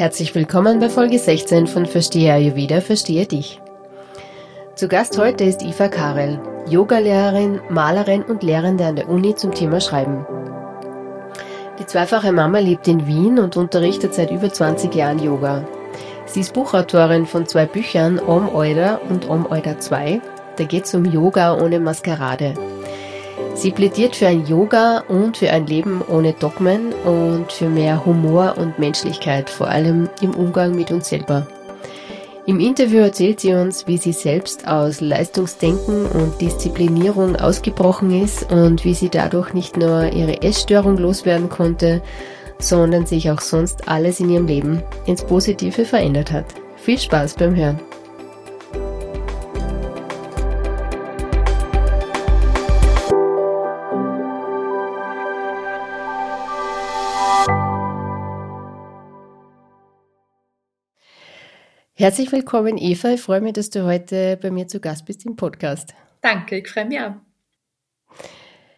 Herzlich willkommen bei Folge 16 von Verstehe Ayurveda, Verstehe dich. Zu Gast heute ist Eva Karel, Yogalehrerin, Malerin und Lehrende an der Uni zum Thema Schreiben. Die zweifache Mama lebt in Wien und unterrichtet seit über 20 Jahren Yoga. Sie ist Buchautorin von zwei Büchern, Om Euda und Om Euda 2. Da geht es um Yoga ohne Maskerade. Sie plädiert für ein Yoga und für ein Leben ohne Dogmen und für mehr Humor und Menschlichkeit, vor allem im Umgang mit uns selber. Im Interview erzählt sie uns, wie sie selbst aus Leistungsdenken und Disziplinierung ausgebrochen ist und wie sie dadurch nicht nur ihre Essstörung loswerden konnte, sondern sich auch sonst alles in ihrem Leben ins Positive verändert hat. Viel Spaß beim Hören! Herzlich willkommen, Eva. Ich freue mich, dass du heute bei mir zu Gast bist im Podcast. Danke, ich freue mich auch.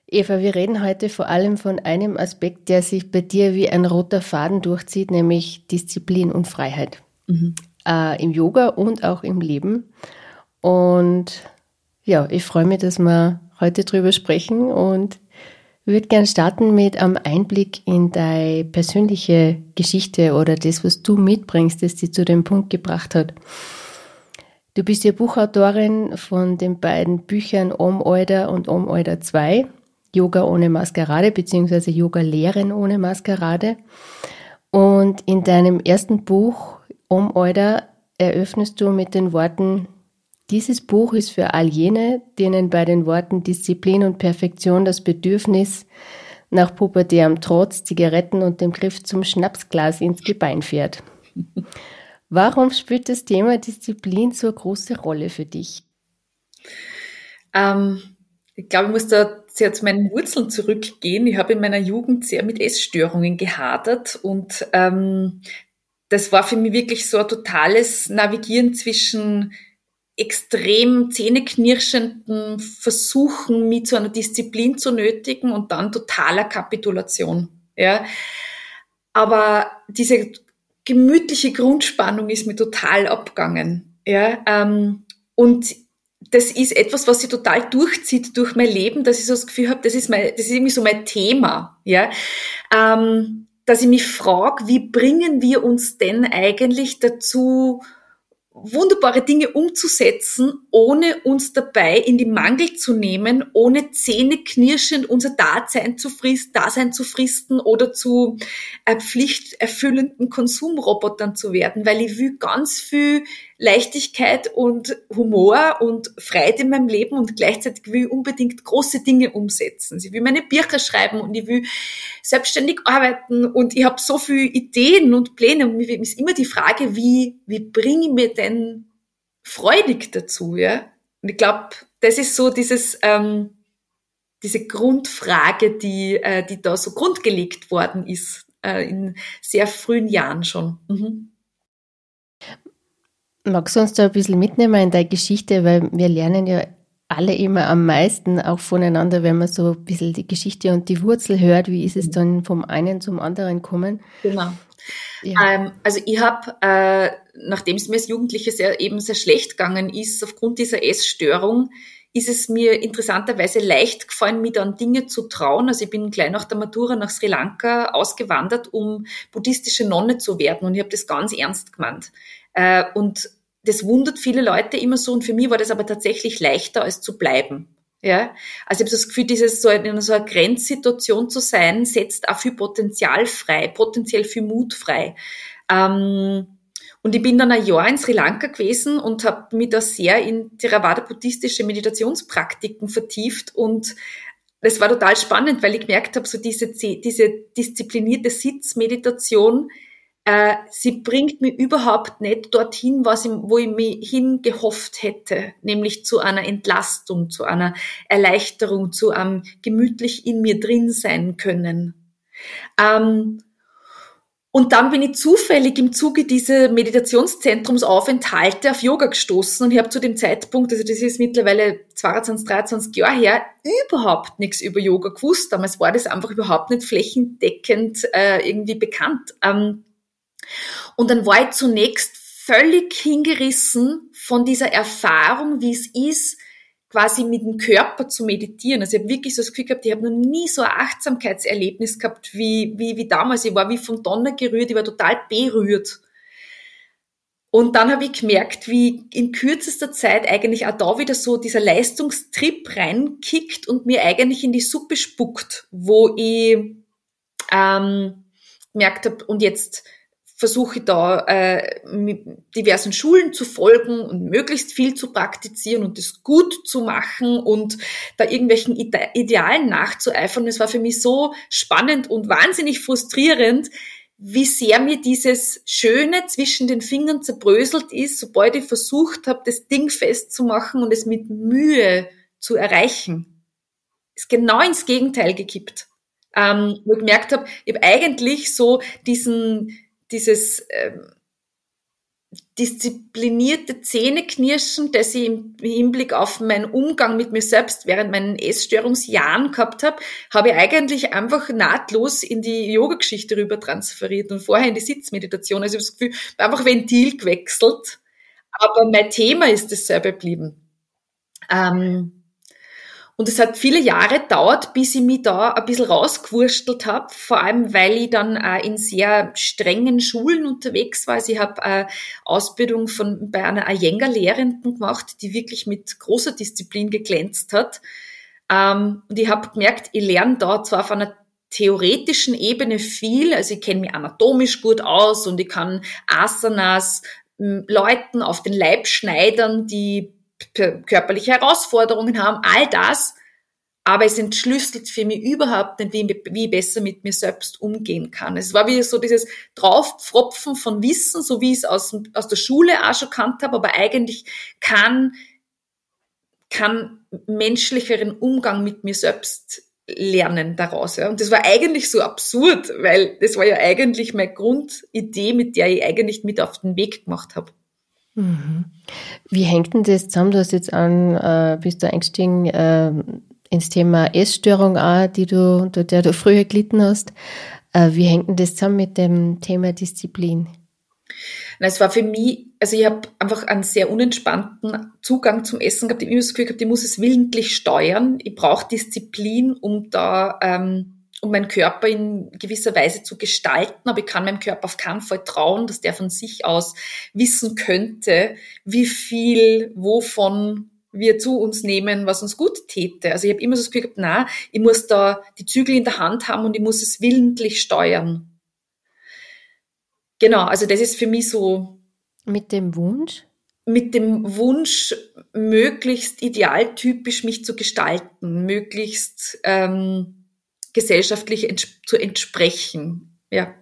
Eva, wir reden heute vor allem von einem Aspekt, der sich bei dir wie ein roter Faden durchzieht, nämlich Disziplin und Freiheit. Mhm. Äh, Im Yoga und auch im Leben. Und ja, ich freue mich, dass wir heute drüber sprechen und ich würde gerne starten mit einem Einblick in deine persönliche Geschichte oder das, was du mitbringst, das dich zu dem Punkt gebracht hat. Du bist ja Buchautorin von den beiden Büchern Om Euda und Om Euda 2, Yoga ohne Maskerade bzw. Yoga Lehren ohne Maskerade. Und in deinem ersten Buch Om Euda eröffnest du mit den Worten dieses Buch ist für all jene, denen bei den Worten Disziplin und Perfektion das Bedürfnis nach pubertärem Trotz, Zigaretten und dem Griff zum Schnapsglas ins Gebein fährt. Warum spielt das Thema Disziplin so eine große Rolle für dich? Ähm, ich glaube, ich muss da sehr zu meinen Wurzeln zurückgehen. Ich habe in meiner Jugend sehr mit Essstörungen gehadert und ähm, das war für mich wirklich so ein totales Navigieren zwischen extrem zähneknirschenden Versuchen, mich zu einer Disziplin zu nötigen und dann totaler Kapitulation. Ja. Aber diese gemütliche Grundspannung ist mir total abgegangen. Ja. Ähm, und das ist etwas, was sich total durchzieht durch mein Leben, dass ich so das Gefühl habe, das ist mein, das ist irgendwie so mein Thema. Ja. Ähm, dass ich mich frage, wie bringen wir uns denn eigentlich dazu, wunderbare Dinge umzusetzen, ohne uns dabei in die Mangel zu nehmen, ohne zähneknirschend unser Dasein zu, fristen, Dasein zu fristen oder zu äh, pflichterfüllenden Konsumrobotern zu werden, weil ich will ganz viel Leichtigkeit und Humor und Freiheit in meinem Leben und gleichzeitig will ich unbedingt große Dinge umsetzen. Ich will meine Bücher schreiben und ich will selbstständig arbeiten und ich habe so viele Ideen und Pläne und mir ist immer die Frage, wie, wie bringe ich mir denn freudig dazu, ja? Und ich glaube, das ist so dieses, ähm, diese Grundfrage, die, äh, die da so grundgelegt worden ist, äh, in sehr frühen Jahren schon. Mhm. Magst du uns da ein bisschen mitnehmen in deine Geschichte, weil wir lernen ja alle immer am meisten auch voneinander, wenn man so ein bisschen die Geschichte und die Wurzel hört. Wie ist es mhm. dann vom einen zum anderen kommen? Genau. Ja. Ähm, also ich habe, äh, nachdem es mir als Jugendliche sehr, eben sehr schlecht gegangen ist, aufgrund dieser Essstörung, ist es mir interessanterweise leicht gefallen, mir dann Dinge zu trauen. Also ich bin gleich nach der Matura nach Sri Lanka ausgewandert, um buddhistische Nonne zu werden und ich habe das ganz ernst gemeint. Äh, und das wundert viele Leute immer so und für mich war das aber tatsächlich leichter, als zu bleiben. Ja, also ich habe das Gefühl, dieses so in so einer Grenzsituation zu sein, setzt auch viel Potenzial frei, potenziell viel Mut frei. Ähm, und ich bin dann ein Jahr in Sri Lanka gewesen und habe mich da sehr in Theravada-buddhistische Meditationspraktiken vertieft und das war total spannend, weil ich gemerkt habe, so diese, diese disziplinierte Sitzmeditation, äh, sie bringt mich überhaupt nicht dorthin, was ich, wo ich mich hingehofft hätte, nämlich zu einer Entlastung, zu einer Erleichterung, zu einem gemütlich in mir drin sein können. Ähm, und dann bin ich zufällig im Zuge dieser Meditationszentrumsaufenthalte auf Yoga gestoßen und ich habe zu dem Zeitpunkt, also das ist mittlerweile 22, 23 Jahre her, überhaupt nichts über Yoga gewusst. Damals war das einfach überhaupt nicht flächendeckend äh, irgendwie bekannt. Ähm, Und dann war ich zunächst völlig hingerissen von dieser Erfahrung, wie es ist, quasi mit dem Körper zu meditieren. Also ich habe wirklich so das Gefühl gehabt, ich habe noch nie so ein Achtsamkeitserlebnis gehabt wie, wie, wie damals. Ich war wie vom Donner gerührt, ich war total berührt. Und dann habe ich gemerkt, wie in kürzester Zeit eigentlich auch da wieder so dieser Leistungstrip reinkickt und mir eigentlich in die Suppe spuckt, wo ich ähm, gemerkt habe, und jetzt versuche da äh, mit diversen Schulen zu folgen und möglichst viel zu praktizieren und das gut zu machen und da irgendwelchen Ide Idealen nachzueifern. Es war für mich so spannend und wahnsinnig frustrierend, wie sehr mir dieses Schöne zwischen den Fingern zerbröselt ist, sobald ich versucht habe, das Ding festzumachen und es mit Mühe zu erreichen. Ist genau ins Gegenteil gekippt. Ähm, wo ich gemerkt habe, ich habe eigentlich so diesen dieses ähm, disziplinierte Zähneknirschen, das ich im Hinblick auf meinen Umgang mit mir selbst während meinen Essstörungsjahren gehabt habe, habe ich eigentlich einfach nahtlos in die Yoga-Geschichte rüber transferiert und vorher in die Sitzmeditation. Also ich habe das Gefühl, einfach Ventil gewechselt. Aber mein Thema ist dasselbe geblieben. Ähm, und es hat viele Jahre gedauert, bis ich mich da ein bisschen rausgewurstelt habe, vor allem weil ich dann äh, in sehr strengen Schulen unterwegs war. Also ich habe äh, Ausbildung von, bei einer Iyengar-Lehrenden gemacht, die wirklich mit großer Disziplin geglänzt hat. Ähm, und ich habe gemerkt, ich lerne da zwar auf einer theoretischen Ebene viel, also ich kenne mich anatomisch gut aus und ich kann Asanas Leuten auf den Leib schneidern, die körperliche Herausforderungen haben, all das. Aber es entschlüsselt für mich überhaupt nicht, wie, wie ich besser mit mir selbst umgehen kann. Es war wie so dieses Draufpfropfen von Wissen, so wie ich es aus, aus der Schule auch schon kannt habe, aber eigentlich kann, kann menschlicheren Umgang mit mir selbst lernen daraus. Ja. Und das war eigentlich so absurd, weil das war ja eigentlich meine Grundidee, mit der ich eigentlich mit auf den Weg gemacht habe. Mhm. Wie hängt denn das zusammen? Du hast jetzt an, äh, bist du eingestiegen äh, ins Thema Essstörung auch, die du, unter der du früher gelitten hast. Äh, wie hängt denn das zusammen mit dem Thema Disziplin? Na, es war für mich, also ich habe einfach einen sehr unentspannten Zugang zum Essen gehabt. Ich habe immer das Gefühl gehabt, ich muss es willentlich steuern. Ich brauche Disziplin, um da ähm, um meinen Körper in gewisser Weise zu gestalten, aber ich kann meinem Körper auf keinen Fall trauen, dass der von sich aus wissen könnte, wie viel wovon wir zu uns nehmen, was uns gut täte. Also ich habe immer so das Gefühl gehabt, na, ich muss da die Zügel in der Hand haben und ich muss es willentlich steuern. Genau, also das ist für mich so. Mit dem Wunsch? Mit dem Wunsch, möglichst idealtypisch mich zu gestalten, möglichst ähm, gesellschaftlich ents zu entsprechen. Ja.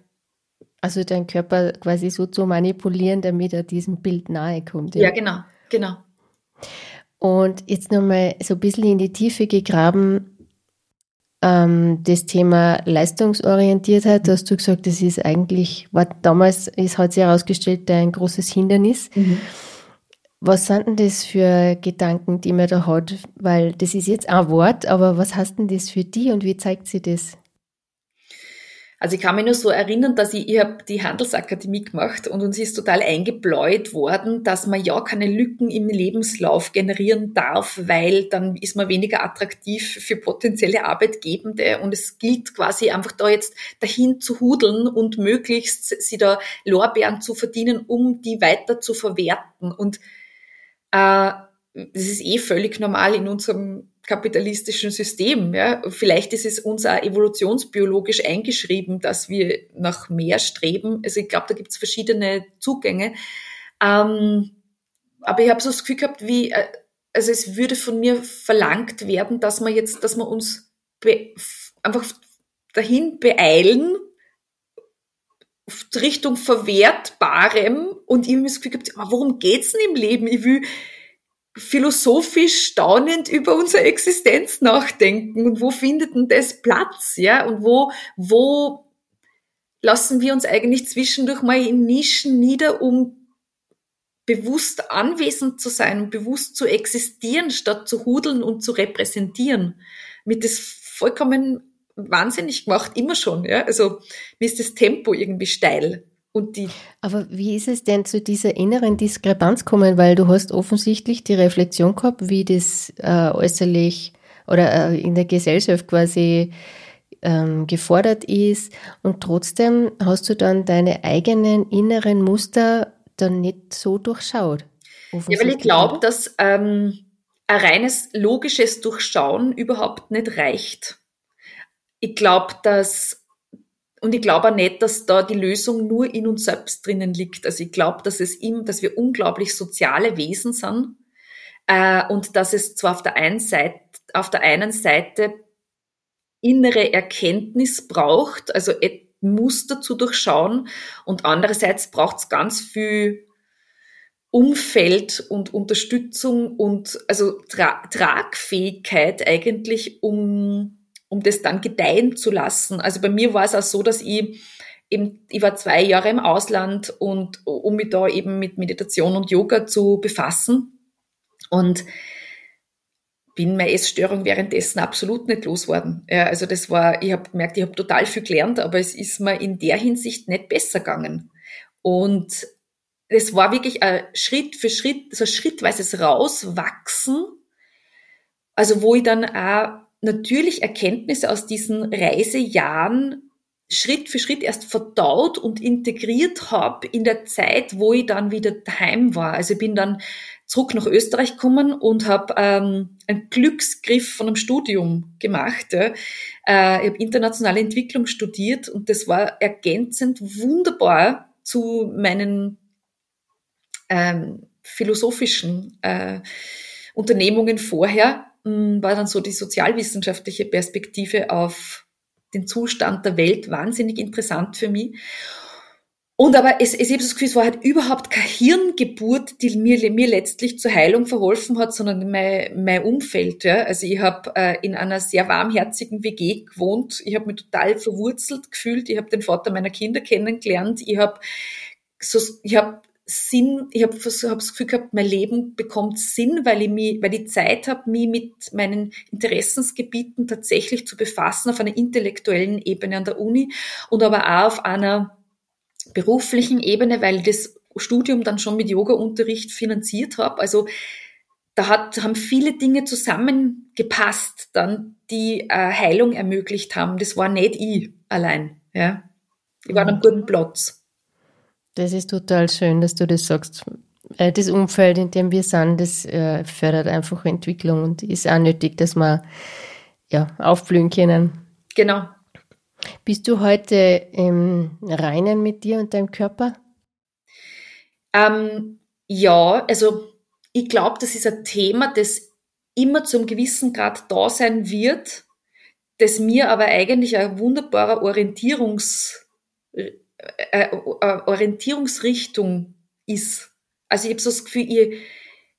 Also dein Körper quasi so zu manipulieren, damit er diesem Bild nahe kommt. Ja, ja genau, genau. Und jetzt nochmal so ein bisschen in die Tiefe gegraben, ähm, das Thema Leistungsorientiertheit, da hast du gesagt, das ist eigentlich, war damals, ist, hat sich herausgestellt, ein großes Hindernis. Mhm. Was sind denn das für Gedanken, die man da hat? Weil das ist jetzt ein Wort, aber was heißt denn das für die und wie zeigt sie das? Also ich kann mich nur so erinnern, dass ich, ich habe die Handelsakademie gemacht und uns ist total eingebläut worden, dass man ja keine Lücken im Lebenslauf generieren darf, weil dann ist man weniger attraktiv für potenzielle Arbeitgebende und es gilt quasi einfach da jetzt dahin zu hudeln und möglichst sie da Lorbeeren zu verdienen, um die weiter zu verwerten und äh, das ist eh völlig normal in unserem kapitalistischen System. Ja. Vielleicht ist es uns auch evolutionsbiologisch eingeschrieben, dass wir nach mehr streben. Also ich glaube, da gibt es verschiedene Zugänge. Ähm, aber ich habe so das Gefühl gehabt, wie, äh, also es würde von mir verlangt werden, dass wir jetzt, dass wir uns einfach dahin beeilen, Richtung Verwertbarem und ich habe das Gefühl gehabt, worum geht's denn im Leben? Ich will philosophisch staunend über unsere Existenz nachdenken und wo findet denn das Platz, ja? Und wo, wo lassen wir uns eigentlich zwischendurch mal in Nischen nieder, um bewusst anwesend zu sein und bewusst zu existieren, statt zu hudeln und zu repräsentieren. Mit das vollkommen wahnsinnig gemacht, immer schon. Ja? Also mir ist das Tempo irgendwie steil. Und die Aber wie ist es denn zu dieser inneren Diskrepanz kommen? Weil du hast offensichtlich die Reflexion gehabt, wie das äh, äußerlich oder äh, in der Gesellschaft quasi ähm, gefordert ist. Und trotzdem hast du dann deine eigenen inneren Muster dann nicht so durchschaut. Ja, weil ich glaube, dass ähm, ein reines logisches Durchschauen überhaupt nicht reicht. Ich glaube, dass und ich glaube auch nicht, dass da die Lösung nur in uns selbst drinnen liegt. Also ich glaube, dass es ihm, dass wir unglaublich soziale Wesen sind äh, und dass es zwar auf der einen Seite, auf der einen Seite innere Erkenntnis braucht, also Muster zu durchschauen und andererseits braucht es ganz viel Umfeld und Unterstützung und also Tra Tragfähigkeit eigentlich, um um das dann gedeihen zu lassen. Also bei mir war es auch so, dass ich eben, ich war zwei Jahre im Ausland und um mich da eben mit Meditation und Yoga zu befassen und bin meine Essstörung währenddessen absolut nicht losgeworden. Ja, also das war, ich habe gemerkt, ich habe total viel gelernt, aber es ist mir in der Hinsicht nicht besser gegangen. Und es war wirklich ein Schritt für Schritt, so ein schrittweises Rauswachsen, also wo ich dann auch natürlich Erkenntnisse aus diesen Reisejahren Schritt für Schritt erst verdaut und integriert habe in der Zeit, wo ich dann wieder daheim war. Also ich bin dann zurück nach Österreich gekommen und habe ähm, einen Glücksgriff von einem Studium gemacht. Ja. Äh, ich habe internationale Entwicklung studiert und das war ergänzend wunderbar zu meinen ähm, philosophischen äh, Unternehmungen vorher war dann so die sozialwissenschaftliche Perspektive auf den Zustand der Welt wahnsinnig interessant für mich. Und aber es, es ich das Gefühl, es war halt überhaupt keine Hirngeburt, die mir, mir letztlich zur Heilung verholfen hat, sondern mein, mein Umfeld. Ja. Also ich habe äh, in einer sehr warmherzigen WG gewohnt. Ich habe mich total verwurzelt gefühlt. Ich habe den Vater meiner Kinder kennengelernt. Ich habe so, ich habe Sinn, ich habe hab das Gefühl gehabt, mein Leben bekommt Sinn, weil ich, mich, weil ich Zeit habe, mich mit meinen Interessensgebieten tatsächlich zu befassen auf einer intellektuellen Ebene an der Uni und aber auch auf einer beruflichen Ebene, weil ich das Studium dann schon mit Yoga-Unterricht finanziert habe. Also da hat, haben viele Dinge zusammengepasst, dann die äh, Heilung ermöglicht haben. Das war nicht ich allein. Ja. Ich war an einem mhm. guten Platz. Das ist total schön, dass du das sagst. Äh, das Umfeld, in dem wir sind, das äh, fördert einfach Entwicklung und ist auch nötig, dass wir ja, aufblühen können. Genau. Bist du heute im Reinen mit dir und deinem Körper? Ähm, ja, also ich glaube, das ist ein Thema, das immer zum gewissen Grad da sein wird, das mir aber eigentlich ein wunderbarer Orientierungs äh, äh, Orientierungsrichtung ist. Also ich habe so das Gefühl, ich,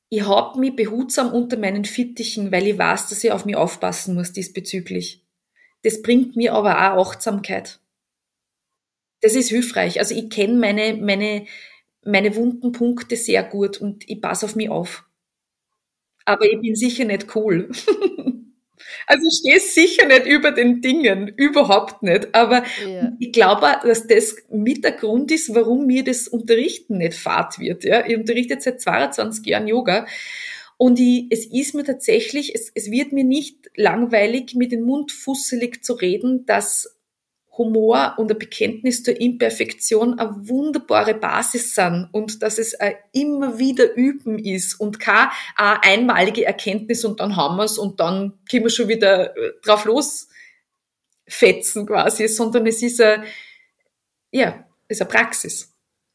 ich habe mich behutsam unter meinen Fittichen, weil ich weiß, dass ich auf mich aufpassen muss diesbezüglich. Das bringt mir aber auch Achtsamkeit. Das ist hilfreich. Also ich kenne meine, meine, meine wunden Punkte sehr gut und ich passe auf mich auf. Aber ich bin sicher nicht cool. Also ich stehe sicher nicht über den Dingen, überhaupt nicht. Aber ja. ich glaube, dass das mit der Grund ist, warum mir das Unterrichten nicht fad wird. Ja? Ich unterrichte seit 22 Jahren Yoga. Und ich, es ist mir tatsächlich, es, es wird mir nicht langweilig, mit dem Mund fusselig zu reden, dass Humor und ein Bekenntnis zur Imperfektion eine wunderbare Basis sind und dass es ein immer wieder üben ist und keine einmalige Erkenntnis und dann haben wir es und dann können wir schon wieder äh, drauf losfetzen quasi, sondern es ist eine, ja, es ist eine Praxis.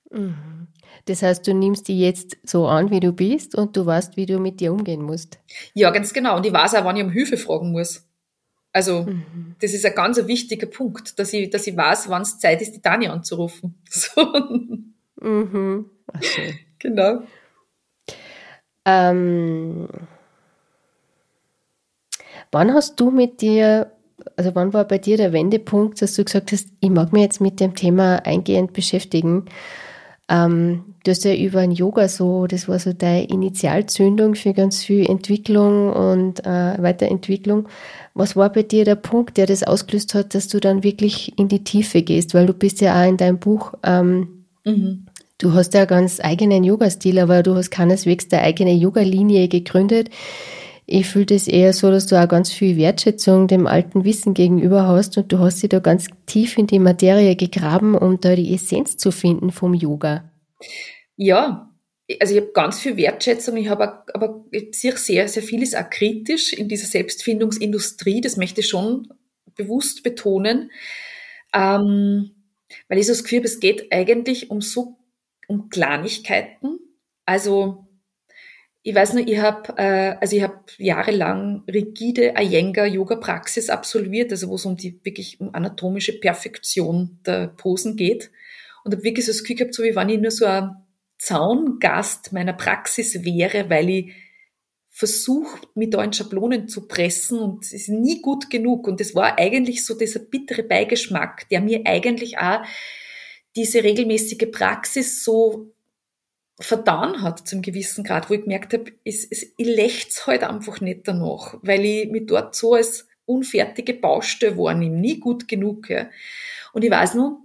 Mhm. Das heißt, du nimmst die jetzt so an, wie du bist und du weißt, wie du mit dir umgehen musst. Ja, ganz genau. Und ich weiß auch, wann ich um Hilfe fragen muss. Also mhm. das ist ein ganz wichtiger Punkt, dass ich, dass ich weiß, wann es Zeit ist, die Tanja anzurufen. So. Mhm. Okay. Genau. Ähm, wann hast du mit dir, also wann war bei dir der Wendepunkt, dass du gesagt hast, ich mag mich jetzt mit dem Thema eingehend beschäftigen? Ähm, du hast ja über ein Yoga so, das war so deine Initialzündung für ganz viel Entwicklung und äh, Weiterentwicklung. Was war bei dir der Punkt, der das ausgelöst hat, dass du dann wirklich in die Tiefe gehst? Weil du bist ja auch in deinem Buch ähm, Mhm. Du hast ja ganz eigenen Yoga-Stil, aber du hast keineswegs der eigene Yoga-Linie gegründet. Ich fühle das eher so, dass du auch ganz viel Wertschätzung dem alten Wissen gegenüber hast und du hast dich da ganz tief in die Materie gegraben, um da die Essenz zu finden vom Yoga. Ja, also ich habe ganz viel Wertschätzung, ich habe aber ich sehr, sehr vieles auch kritisch in dieser Selbstfindungsindustrie, das möchte ich schon bewusst betonen, ähm, weil ich so das Gefühl habe, es geht eigentlich um so um Kleinigkeiten. Also ich weiß nur, ich habe äh, also ich habe jahrelang rigide Iyengar Yoga Praxis absolviert, also wo es um die wirklich um anatomische Perfektion der Posen geht und habe wirklich so das Gefühl gehabt, so wie wenn ich nur so ein Zaungast meiner Praxis wäre, weil ich versuche, mich da in Schablonen zu pressen und es ist nie gut genug. Und es war eigentlich so dieser bittere Beigeschmack, der mir eigentlich auch diese regelmäßige Praxis so vertan hat zum gewissen Grad, wo ich gemerkt habe, es, es, ich lächze halt einfach nicht danach, weil ich mich dort so als unfertige Baustelle wahrnehme, nie gut genug. Ja. Und ich weiß nur,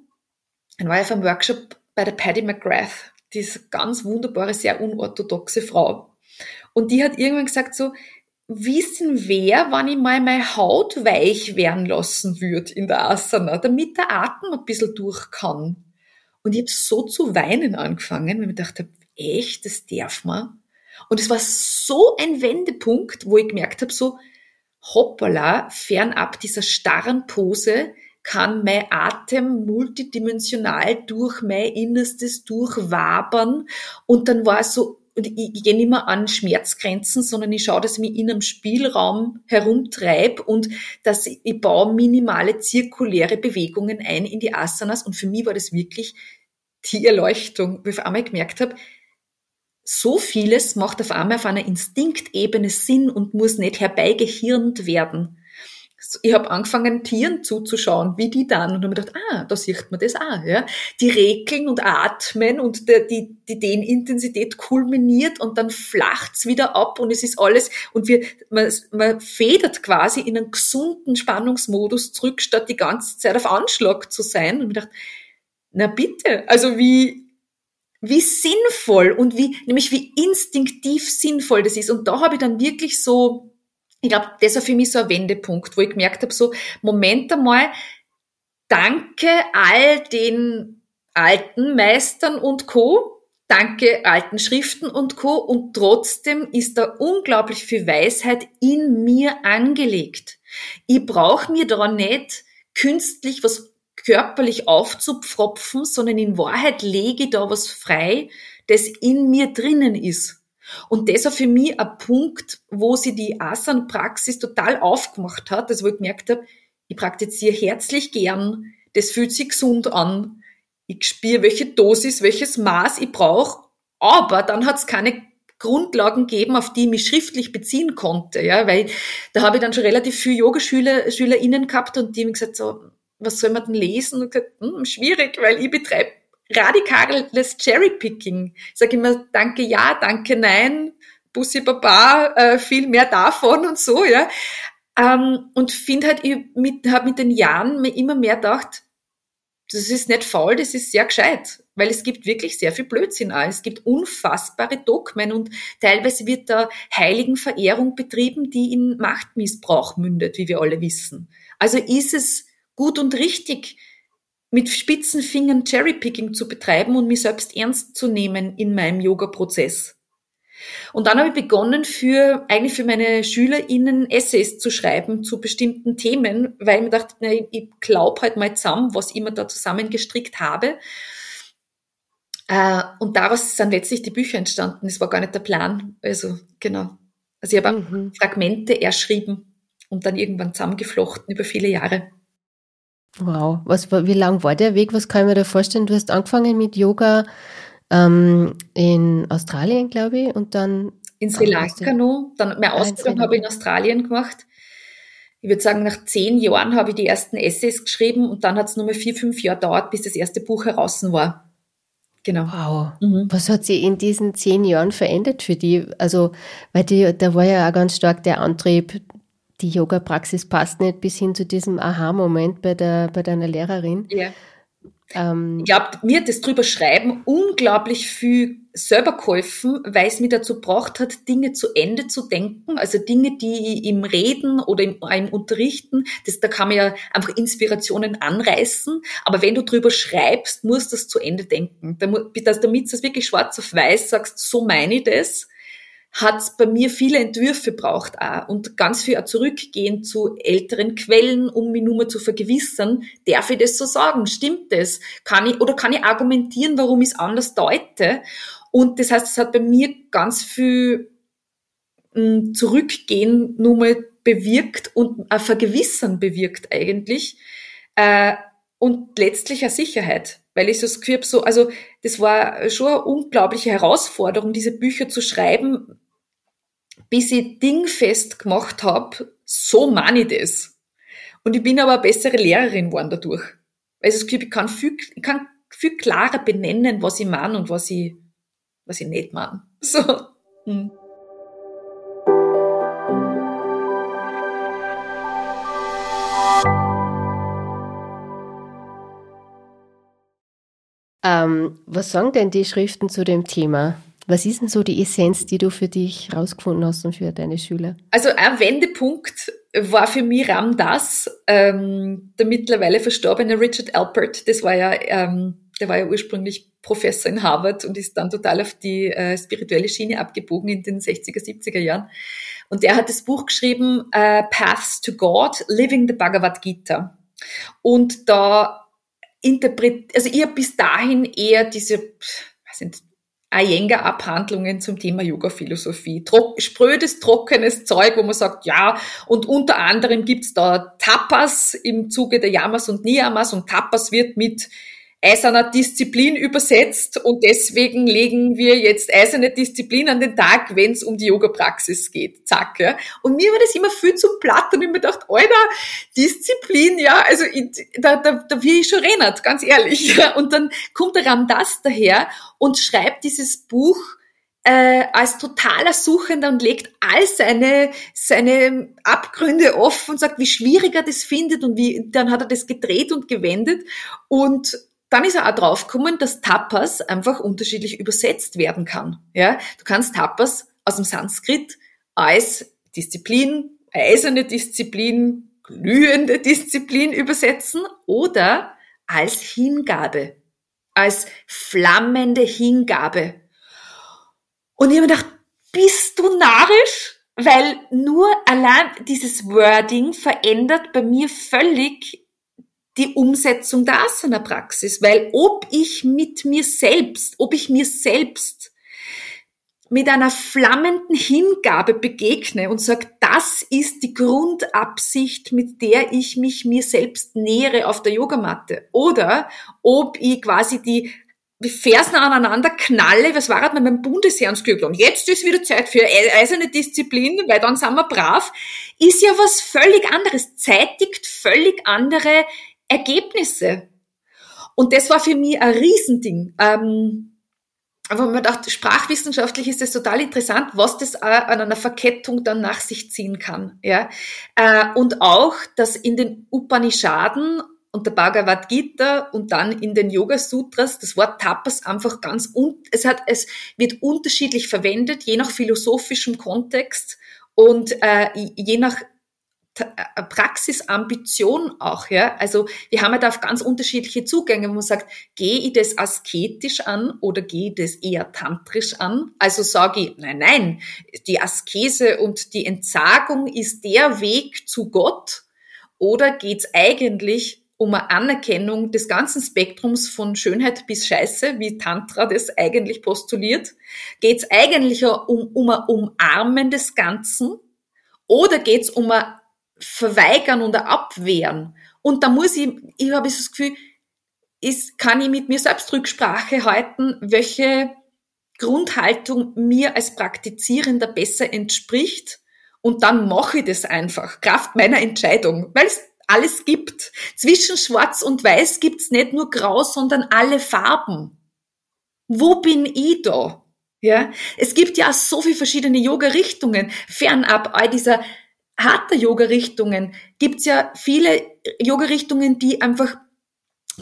dann war ich auf einem Workshop bei der Patty McGrath, diese ganz wunderbare, sehr unorthodoxe Frau. Und die hat irgendwann gesagt so, wissen wer, wann ich mal meine Haut weich werden lassen würde in der Asana, damit der Atem ein bisschen durch kann. Und ich habe so zu weinen angefangen, weil ich mir dachte, echt, das darf man. Und es war so ein Wendepunkt, wo ich gemerkt habe, so, hoppala, fernab dieser starren Pose kann mein Atem multidimensional durch mein Innerstes durchwabern. Und dann war es so, und ich, ich gehe nicht mehr an Schmerzgrenzen, sondern ich schaue, dass ich mich in einem Spielraum herumtreibe und dass ich, ich baue minimale zirkuläre Bewegungen ein in die Asanas. Und für mich war das wirklich die Erleuchtung, wo ich auf einmal gemerkt habe, so vieles macht auf einmal auf einer Instinktebene Sinn und muss nicht herbeigehirnt werden. Ich habe angefangen, Tieren zuzuschauen, wie die dann, und habe mir gedacht, ah, da sieht man das auch. Ja? Die regeln und atmen und die, die, die Dehnintensität kulminiert und dann flacht's wieder ab und es ist alles, und wir, man, man federt quasi in einen gesunden Spannungsmodus zurück, statt die ganze Zeit auf Anschlag zu sein. Und mir gedacht, na bitte, also wie, wie sinnvoll und wie, nämlich wie instinktiv sinnvoll das ist. Und da habe ich dann wirklich so, ich glaube, das war für mich so ein Wendepunkt, wo ich gemerkt habe, so, Moment einmal, danke all den alten Meistern und Co., danke alten Schriften und Co. Und trotzdem ist da unglaublich viel Weisheit in mir angelegt. Ich brauche mir da nicht künstlich was körperlich aufzupfropfen, sondern in Wahrheit lege ich da was frei, das in mir drinnen ist. Und das war für mich ein Punkt, wo sie die Asan-Praxis total aufgemacht hat, also wo ich gemerkt habe, ich praktiziere herzlich gern, das fühlt sich gesund an, ich spüre, welche Dosis, welches Maß ich brauche, aber dann hat es keine Grundlagen gegeben, auf die ich mich schriftlich beziehen konnte, ja, weil da habe ich dann schon relativ viele Yogaschüler, SchülerInnen gehabt und die haben gesagt so, was soll man denn lesen? Und gesagt, hm, schwierig, weil ich betreibe radikales Cherrypicking. Ich sage immer, danke ja, danke nein, Bussi Baba, äh, viel mehr davon und so, ja. Ähm, und finde halt, ich mit, habe mit den Jahren mir immer mehr gedacht, das ist nicht faul, das ist sehr gescheit, weil es gibt wirklich sehr viel Blödsinn auch. Es gibt unfassbare Dogmen und teilweise wird da Heiligenverehrung betrieben, die in Machtmissbrauch mündet, wie wir alle wissen. Also ist es gut und richtig, mit spitzen Fingern Cherrypicking zu betreiben und mich selbst ernst zu nehmen in meinem Yoga-Prozess. Und dann habe ich begonnen, für, eigentlich für meine SchülerInnen Essays zu schreiben zu bestimmten Themen, weil ich mir dachte, na, ich, glaube halt mal zusammen, was ich immer da zusammengestrickt habe. Äh, und daraus sind letztlich die Bücher entstanden. Das war gar nicht der Plan. Also, genau. Also ich habe mhm. Fragmente erschrieben und dann irgendwann zusammengeflochten über viele Jahre. Wow, was, wie lang war der Weg? Was kann ich mir da vorstellen? Du hast angefangen mit Yoga ähm, in Australien, glaube ich, und dann in Sri Lanka noch. Dann meine ah, Ausbildung habe ich in Australien gemacht. Ich würde sagen, nach zehn Jahren habe ich die ersten Essays geschrieben und dann hat es nur mal vier, fünf Jahre dauert, bis das erste Buch heraus war. Genau. Wow. Mhm. Was hat sich in diesen zehn Jahren verändert für die? Also, weil die, da war ja auch ganz stark der Antrieb, die Yoga-Praxis passt nicht bis hin zu diesem Aha-Moment bei, der, bei deiner Lehrerin. Ja. Ähm, ich glaube, mir hat das drüber schreiben unglaublich viel selber geholfen, weil es mir dazu gebracht hat, Dinge zu Ende zu denken. Also Dinge, die im Reden oder im, im Unterrichten, das, da kann man ja einfach Inspirationen anreißen. Aber wenn du drüber schreibst, musst du das zu Ende denken. Damit du das wirklich schwarz auf weiß sagst, so meine ich das, hat bei mir viele Entwürfe braucht auch und ganz viel auch zurückgehen zu älteren Quellen, um mich nur mal zu vergewissern, darf ich das so sagen? Stimmt das? Kann ich, oder kann ich argumentieren, warum ich es anders deute? Und das heißt, es hat bei mir ganz viel mh, hm, Zurückgehen nur mal bewirkt und ein Vergewissern bewirkt eigentlich. Äh, und letztlich eine Sicherheit, weil ich so das Gefühl so, also das war schon eine unglaubliche Herausforderung, diese Bücher zu schreiben, bis ich dingfest gemacht habe, so meine ich das. Und ich bin aber eine bessere Lehrerin geworden dadurch. Also ich kann viel, ich kann viel klarer benennen, was ich meine und was ich, was ich nicht meine. So. Hm. Ähm, was sagen denn die Schriften zu dem Thema? Was ist denn so die Essenz, die du für dich rausgefunden hast und für deine Schüler? Also ein Wendepunkt war für mich Ram Das, ähm, der mittlerweile verstorbene Richard Alpert. Das war ja, ähm, der war ja ursprünglich Professor in Harvard und ist dann total auf die äh, spirituelle Schiene abgebogen in den 60er, 70er Jahren. Und der hat das Buch geschrieben, äh, Paths to God, Living the Bhagavad Gita. Und da interpret, also ich habe bis dahin eher diese, was sind Iyengar-Abhandlungen zum Thema Yoga-Philosophie. Tro sprödes, trockenes Zeug, wo man sagt, ja, und unter anderem gibt's da Tapas im Zuge der Yamas und Niyamas und Tapas wird mit eiserner Disziplin übersetzt und deswegen legen wir jetzt eiserne Disziplin an den Tag, wenn es um die Yoga-Praxis geht. Zack, ja. Und mir war das immer viel zu platt und ich mir gedacht, Alter, Disziplin, ja, also ich, da, da, da will ich schon rennt, ganz ehrlich. Ja. Und dann kommt der Ramdas daher und schreibt dieses Buch äh, als totaler Suchender und legt all seine, seine Abgründe offen und sagt, wie schwierig er das findet und wie, dann hat er das gedreht und gewendet und dann ist er auch draufgekommen, dass Tapas einfach unterschiedlich übersetzt werden kann. Ja, du kannst Tapas aus dem Sanskrit als Disziplin, eiserne Disziplin, glühende Disziplin übersetzen oder als Hingabe, als flammende Hingabe. Und ich habe mir gedacht, bist du narrisch? Weil nur allein dieses Wording verändert bei mir völlig die Umsetzung der Asana-Praxis, weil ob ich mit mir selbst, ob ich mir selbst mit einer flammenden Hingabe begegne und sage, das ist die Grundabsicht, mit der ich mich mir selbst nähere auf der Yogamatte. Oder ob ich quasi die Fersen aneinander knalle, was war halt mit meinem Glück und jetzt ist wieder Zeit für eiserne Disziplin, weil dann sind wir brav, ist ja was völlig anderes, zeitigt völlig andere Ergebnisse. Und das war für mich ein Riesending. Ähm, aber man dachte, sprachwissenschaftlich ist es total interessant, was das an einer Verkettung dann nach sich ziehen kann. Ja? Äh, und auch, dass in den Upanishaden und der Bhagavad Gita und dann in den Yoga Sutras das Wort Tapas einfach ganz un es hat es wird unterschiedlich verwendet je nach philosophischem Kontext und äh, je nach Praxisambition auch, ja. Also wir haben ja da ganz unterschiedliche Zugänge, wo man sagt, gehe ich das asketisch an oder gehe ich das eher tantrisch an? Also sage ich, nein, nein, die Askese und die Entsagung ist der Weg zu Gott oder geht's eigentlich um eine Anerkennung des ganzen Spektrums von Schönheit bis Scheiße, wie Tantra das eigentlich postuliert? Geht's eigentlich um, um ein Umarmen des Ganzen? Oder geht's um ein verweigern oder abwehren. Und da muss ich, ich habe das Gefühl, ist, kann ich mit mir selbst Rücksprache halten, welche Grundhaltung mir als Praktizierender besser entspricht. Und dann mache ich das einfach, Kraft meiner Entscheidung, weil es alles gibt. Zwischen Schwarz und Weiß gibt's nicht nur Grau, sondern alle Farben. Wo bin ich da? Ja, es gibt ja so viele verschiedene Yoga-Richtungen, fernab all dieser harter Yoga-Richtungen gibt's ja viele Yoga-Richtungen, die einfach,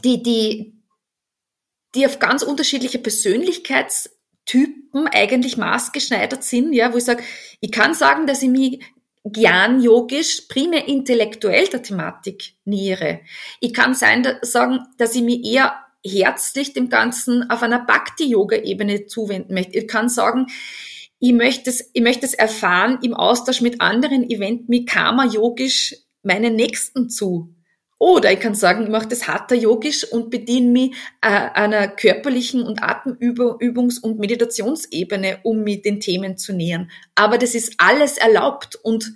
die, die die auf ganz unterschiedliche Persönlichkeitstypen eigentlich maßgeschneidert sind, ja, wo ich sage, ich kann sagen, dass ich mich gern yogisch primär intellektuell der Thematik nähere. Ich kann sein, sagen, dass ich mich eher herzlich dem Ganzen auf einer Bhakti-Yoga-Ebene zuwenden möchte. Ich kann sagen, ich möchte es, ich möchte es erfahren im Austausch mit anderen Event mit Karma yogisch meinen Nächsten zu. Oder ich kann sagen, ich mache das Hatha yogisch und bediene mich äh, einer körperlichen und Atemübungs- und Meditationsebene, um mich den Themen zu nähern. Aber das ist alles erlaubt und,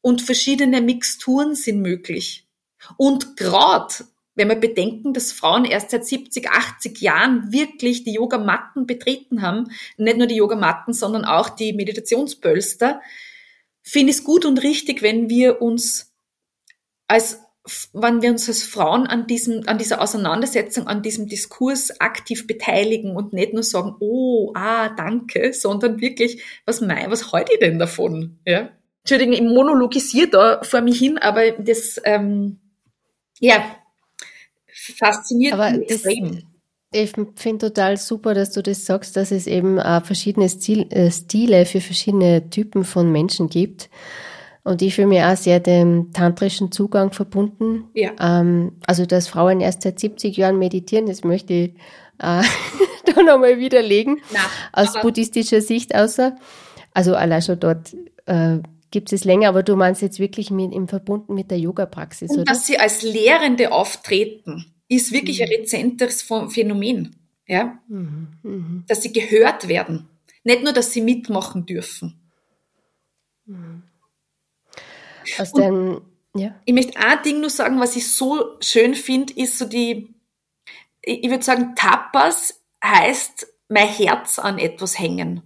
und verschiedene Mixturen sind möglich. Und gerade wenn wir bedenken, dass Frauen erst seit 70, 80 Jahren wirklich die Yogamatten betreten haben, nicht nur die Yogamatten, sondern auch die Meditationspölster, finde ich es gut und richtig, wenn wir uns als wenn wir uns als Frauen an diesem, an dieser Auseinandersetzung, an diesem Diskurs aktiv beteiligen und nicht nur sagen, oh, ah, danke, sondern wirklich, was mein, was halte ich denn davon? Ja? Entschuldigung, ich monologisiere da vor mich hin, aber das, ähm, ja, fasziniert aber mich extrem. Ich finde total super, dass du das sagst, dass es eben äh, verschiedene Stil, äh, Stile für verschiedene Typen von Menschen gibt. Und ich fühle mich auch sehr dem tantrischen Zugang verbunden. Ja. Ähm, also, dass Frauen erst seit 70 Jahren meditieren, das möchte ich äh, da nochmal widerlegen. Na, aus buddhistischer Sicht außer. Also, allein schon dort äh, gibt es länger, aber du meinst jetzt wirklich mit, im Verbunden mit der Yoga-Praxis, Und oder? dass sie als Lehrende auftreten, ist wirklich mhm. ein rezenteres Phänomen. Ja? Mhm. Mhm. Dass sie gehört werden. Nicht nur, dass sie mitmachen dürfen. Mhm. Aus dem, ja. Ich möchte ein Ding nur sagen, was ich so schön finde, ist so die, ich würde sagen, Tapas heißt mein Herz an etwas hängen.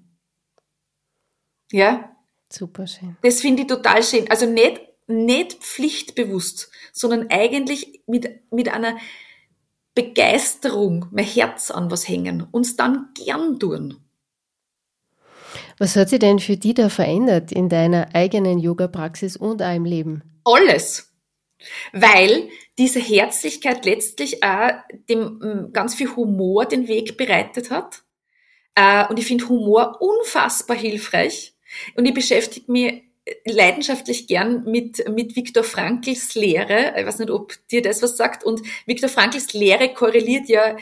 Ja? Super schön. Das finde ich total schön. Also nicht, nicht pflichtbewusst, sondern eigentlich mit, mit einer Begeisterung mein Herz an was hängen und dann gern tun. Was hat sich denn für dich da verändert in deiner eigenen Yoga-Praxis und auch im Leben? Alles. Weil diese Herzlichkeit letztlich auch dem mm, ganz viel Humor den Weg bereitet hat. Äh, und ich finde Humor unfassbar hilfreich. Und ich beschäftige mich leidenschaftlich gern mit, mit Viktor Frankls Lehre. Ich weiß nicht, ob dir das was sagt. Und Viktor Frankls Lehre korreliert ja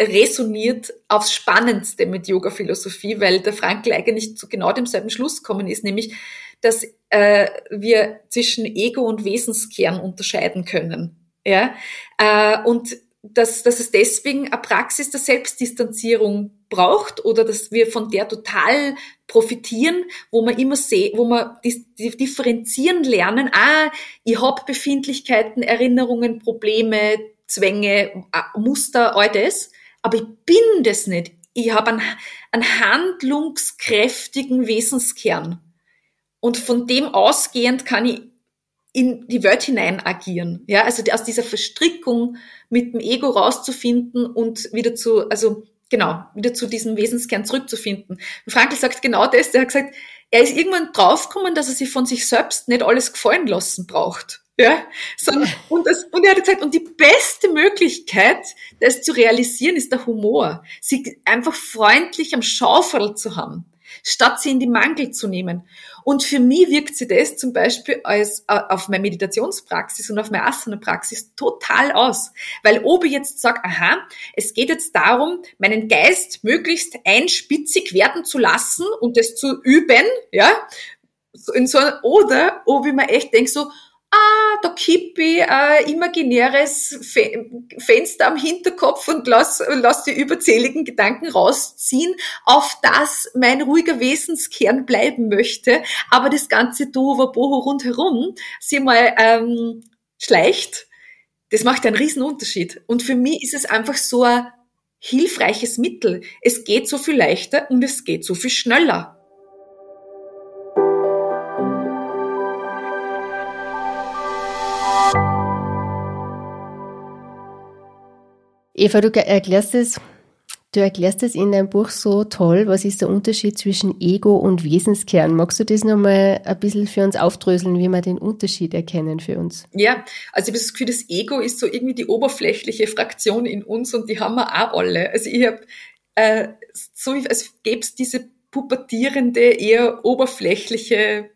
resoniert aufs Spannendste mit Yoga-Philosophie, weil der Frankl eigentlich zu genau demselben Schluss kommen ist, nämlich, dass äh, wir zwischen Ego und Wesenskern unterscheiden können. Ja? Äh, und dass, dass es deswegen eine Praxis der Selbstdistanzierung braucht oder dass wir von der total profitieren, wo man immer sehen, wo man differenzieren lernen, ah, ich habe Befindlichkeiten, Erinnerungen, Probleme, Zwänge, Muster, all das, aber ich bin das nicht. Ich habe einen, einen handlungskräftigen Wesenskern. Und von dem ausgehend kann ich in die Welt hinein agieren. Ja, also aus dieser Verstrickung mit dem Ego rauszufinden und wieder zu, also genau, wieder zu diesem Wesenskern zurückzufinden. Frankl sagt genau das, der hat gesagt, er ist irgendwann draufgekommen, dass er sich von sich selbst nicht alles gefallen lassen braucht. Ja, sondern, und, das, und er hat gesagt, und die beste Möglichkeit, das zu realisieren, ist der Humor. Sie einfach freundlich am Schaufel zu haben statt sie in die Mangel zu nehmen. Und für mich wirkt sie das zum Beispiel als, äh, auf meine Meditationspraxis und auf meine Asana-Praxis total aus. Weil ob ich jetzt sage, aha, es geht jetzt darum, meinen Geist möglichst einspitzig werden zu lassen und das zu üben, ja, in so, oder ob ich mir echt denke so, ah, da kippe ich ein imaginäres Fenster am Hinterkopf und lass, lass die überzähligen Gedanken rausziehen, auf das mein ruhiger Wesenskern bleiben möchte, aber das ganze Tohuwabohu rundherum sie mal ähm, schleicht, das macht einen riesen Unterschied. Und für mich ist es einfach so ein hilfreiches Mittel. Es geht so viel leichter und es geht so viel schneller. Eva, du erklärst es Du erklärst es in deinem Buch so toll. Was ist der Unterschied zwischen Ego und Wesenskern? Magst du das nochmal ein bisschen für uns aufdröseln, wie wir den Unterschied erkennen für uns? Ja, also ich habe das Gefühl, das Ego ist so irgendwie die oberflächliche Fraktion in uns und die haben wir auch alle. Also ich habe äh, so, als gäbe es diese pubertierende, eher oberflächliche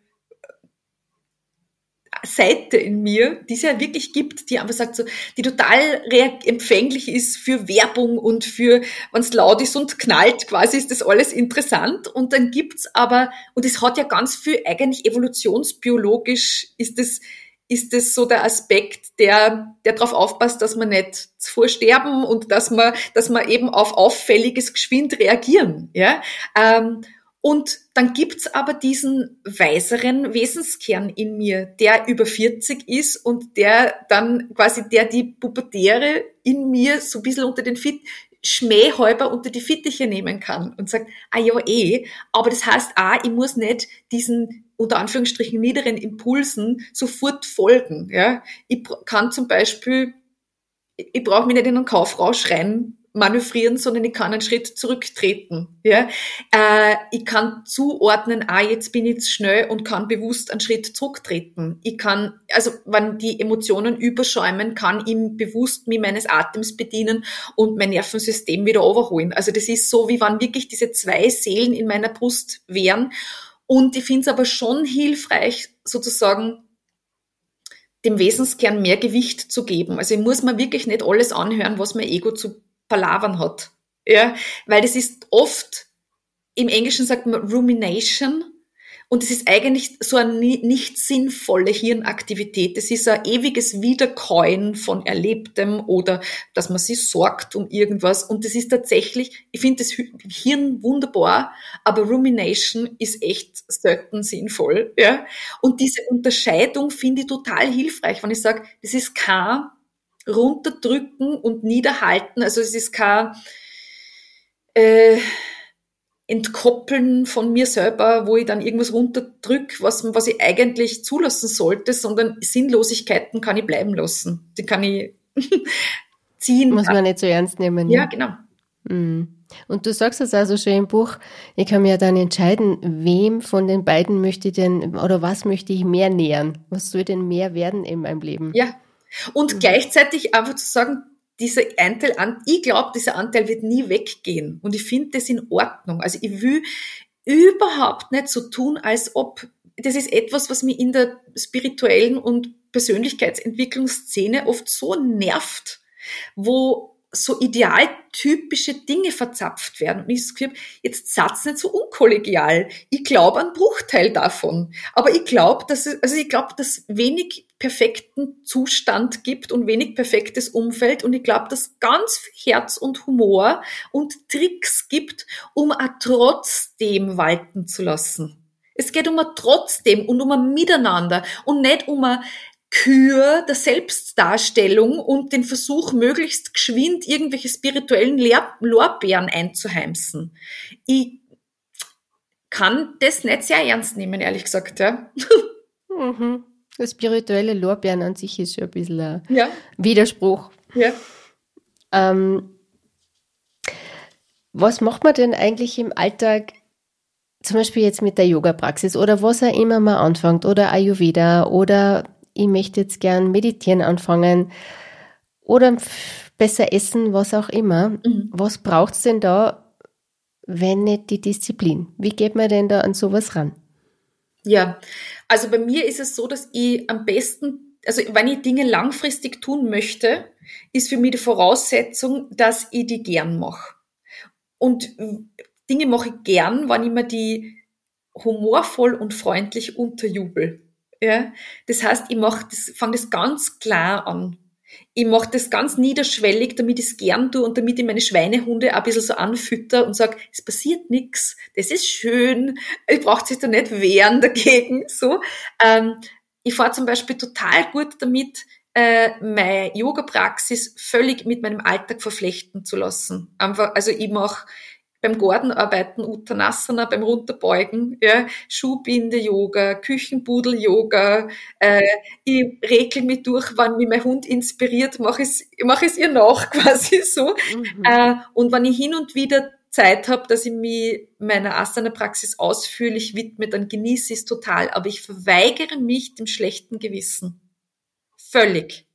Seite in mir, die es ja wirklich gibt, die einfach sagt so, die total empfänglich ist für Werbung und für, wenn es laut ist und knallt, quasi ist das alles interessant. Und dann gibt's aber, und es hat ja ganz viel eigentlich evolutionsbiologisch ist es, ist es so der Aspekt, der, der darauf aufpasst, dass man nicht vorsterben und dass man, dass man eben auf auffälliges geschwind reagieren, ja. Ähm, und dann gibt's aber diesen weiseren Wesenskern in mir, der über 40 ist und der dann quasi, der die Pubertäre in mir so ein bisschen unter den Fit, Schmähhäuber unter die Fittiche nehmen kann und sagt, ah ja eh, aber das heißt ah, ich muss nicht diesen unter Anführungsstrichen niederen Impulsen sofort folgen. Ja, ich kann zum Beispiel, ich brauche mich nicht in einen Kaufrausch rein manövrieren, sondern ich kann einen Schritt zurücktreten. Ja? Äh, ich kann zuordnen, ah, jetzt bin ich zu schnell und kann bewusst einen Schritt zurücktreten. Ich kann, also wenn die Emotionen überschäumen, kann ich bewusst mich meines Atems bedienen und mein Nervensystem wieder overholen. Also das ist so, wie wenn wirklich diese zwei Seelen in meiner Brust wären. Und ich finde es aber schon hilfreich, sozusagen dem Wesenskern mehr Gewicht zu geben. Also ich muss mir wirklich nicht alles anhören, was mein Ego zu Palavern hat. Ja, weil das ist oft, im Englischen sagt man Rumination, und es ist eigentlich so eine nicht sinnvolle Hirnaktivität. Es ist ein ewiges Wiederkäuen von Erlebtem oder dass man sich sorgt um irgendwas. Und das ist tatsächlich, ich finde das Hirn wunderbar, aber Rumination ist echt selten sinnvoll. Ja? Und diese Unterscheidung finde ich total hilfreich, wenn ich sage, das ist kein runterdrücken und niederhalten. Also es ist kein äh, Entkoppeln von mir selber, wo ich dann irgendwas runterdrück, was, was ich eigentlich zulassen sollte, sondern Sinnlosigkeiten kann ich bleiben lassen. Die kann ich ziehen. Muss man nicht so ernst nehmen. Ja, genau. Mhm. Und du sagst es also schon im Buch, ich kann mir dann entscheiden, wem von den beiden möchte ich denn oder was möchte ich mehr nähern? Was soll denn mehr werden in meinem Leben? Ja, und mhm. gleichzeitig einfach zu sagen, dieser Anteil, ich glaube, dieser Anteil wird nie weggehen. Und ich finde das in Ordnung. Also ich will überhaupt nicht so tun, als ob das ist etwas, was mich in der spirituellen und Persönlichkeitsentwicklungsszene oft so nervt, wo so idealtypische Dinge verzapft werden. Und ich das Gefühl, jetzt Satz nicht so unkollegial. Ich glaube einen Bruchteil davon. Aber ich glaube, dass es, also ich glaube, dass wenig perfekten Zustand gibt und wenig perfektes Umfeld. Und ich glaube, dass ganz Herz und Humor und Tricks gibt, um auch trotzdem walten zu lassen. Es geht um ein trotzdem und um ein Miteinander und nicht um ein Kür der Selbstdarstellung und den Versuch, möglichst geschwind irgendwelche spirituellen Lorbeeren einzuheimsen. Ich kann das nicht sehr ernst nehmen, ehrlich gesagt. Ja. Mhm. Das spirituelle Lorbeeren an sich ist schon ein bisschen ein ja. Widerspruch. Ja. Ähm, was macht man denn eigentlich im Alltag, zum Beispiel jetzt mit der Yoga-Praxis oder was auch immer man anfängt oder Ayurveda oder ich möchte jetzt gern meditieren anfangen oder besser essen, was auch immer. Mhm. Was braucht es denn da, wenn nicht die Disziplin? Wie geht man denn da an sowas ran? Ja, also bei mir ist es so, dass ich am besten, also wenn ich Dinge langfristig tun möchte, ist für mich die Voraussetzung, dass ich die gern mache. Und Dinge mache ich gern, wenn ich mir die humorvoll und freundlich unterjubel. Ja, das heißt, ich mache das, fange das ganz klar an. Ich mache das ganz niederschwellig, damit ich es gern tue und damit ich meine Schweinehunde ein bisschen so anfütter und sage, es passiert nichts, das ist schön, ich brauche sich da nicht wehren dagegen. So, ähm, ich fahre zum Beispiel total gut damit, äh, meine Yoga-Praxis völlig mit meinem Alltag verflechten zu lassen. Einfach, also ich mache beim Gartenarbeiten Uttanasana, beim Runterbeugen, ja, Schuhbinde-Yoga, Küchenbudel-Yoga, äh, ich regel mich durch, wann mich mein Hund inspiriert, mache es, mach es ihr nach quasi so. Mhm. Äh, und wenn ich hin und wieder Zeit habe, dass ich mich meiner Asana-Praxis ausführlich widme, dann genieße ich es total. Aber ich verweigere mich dem schlechten Gewissen. Völlig.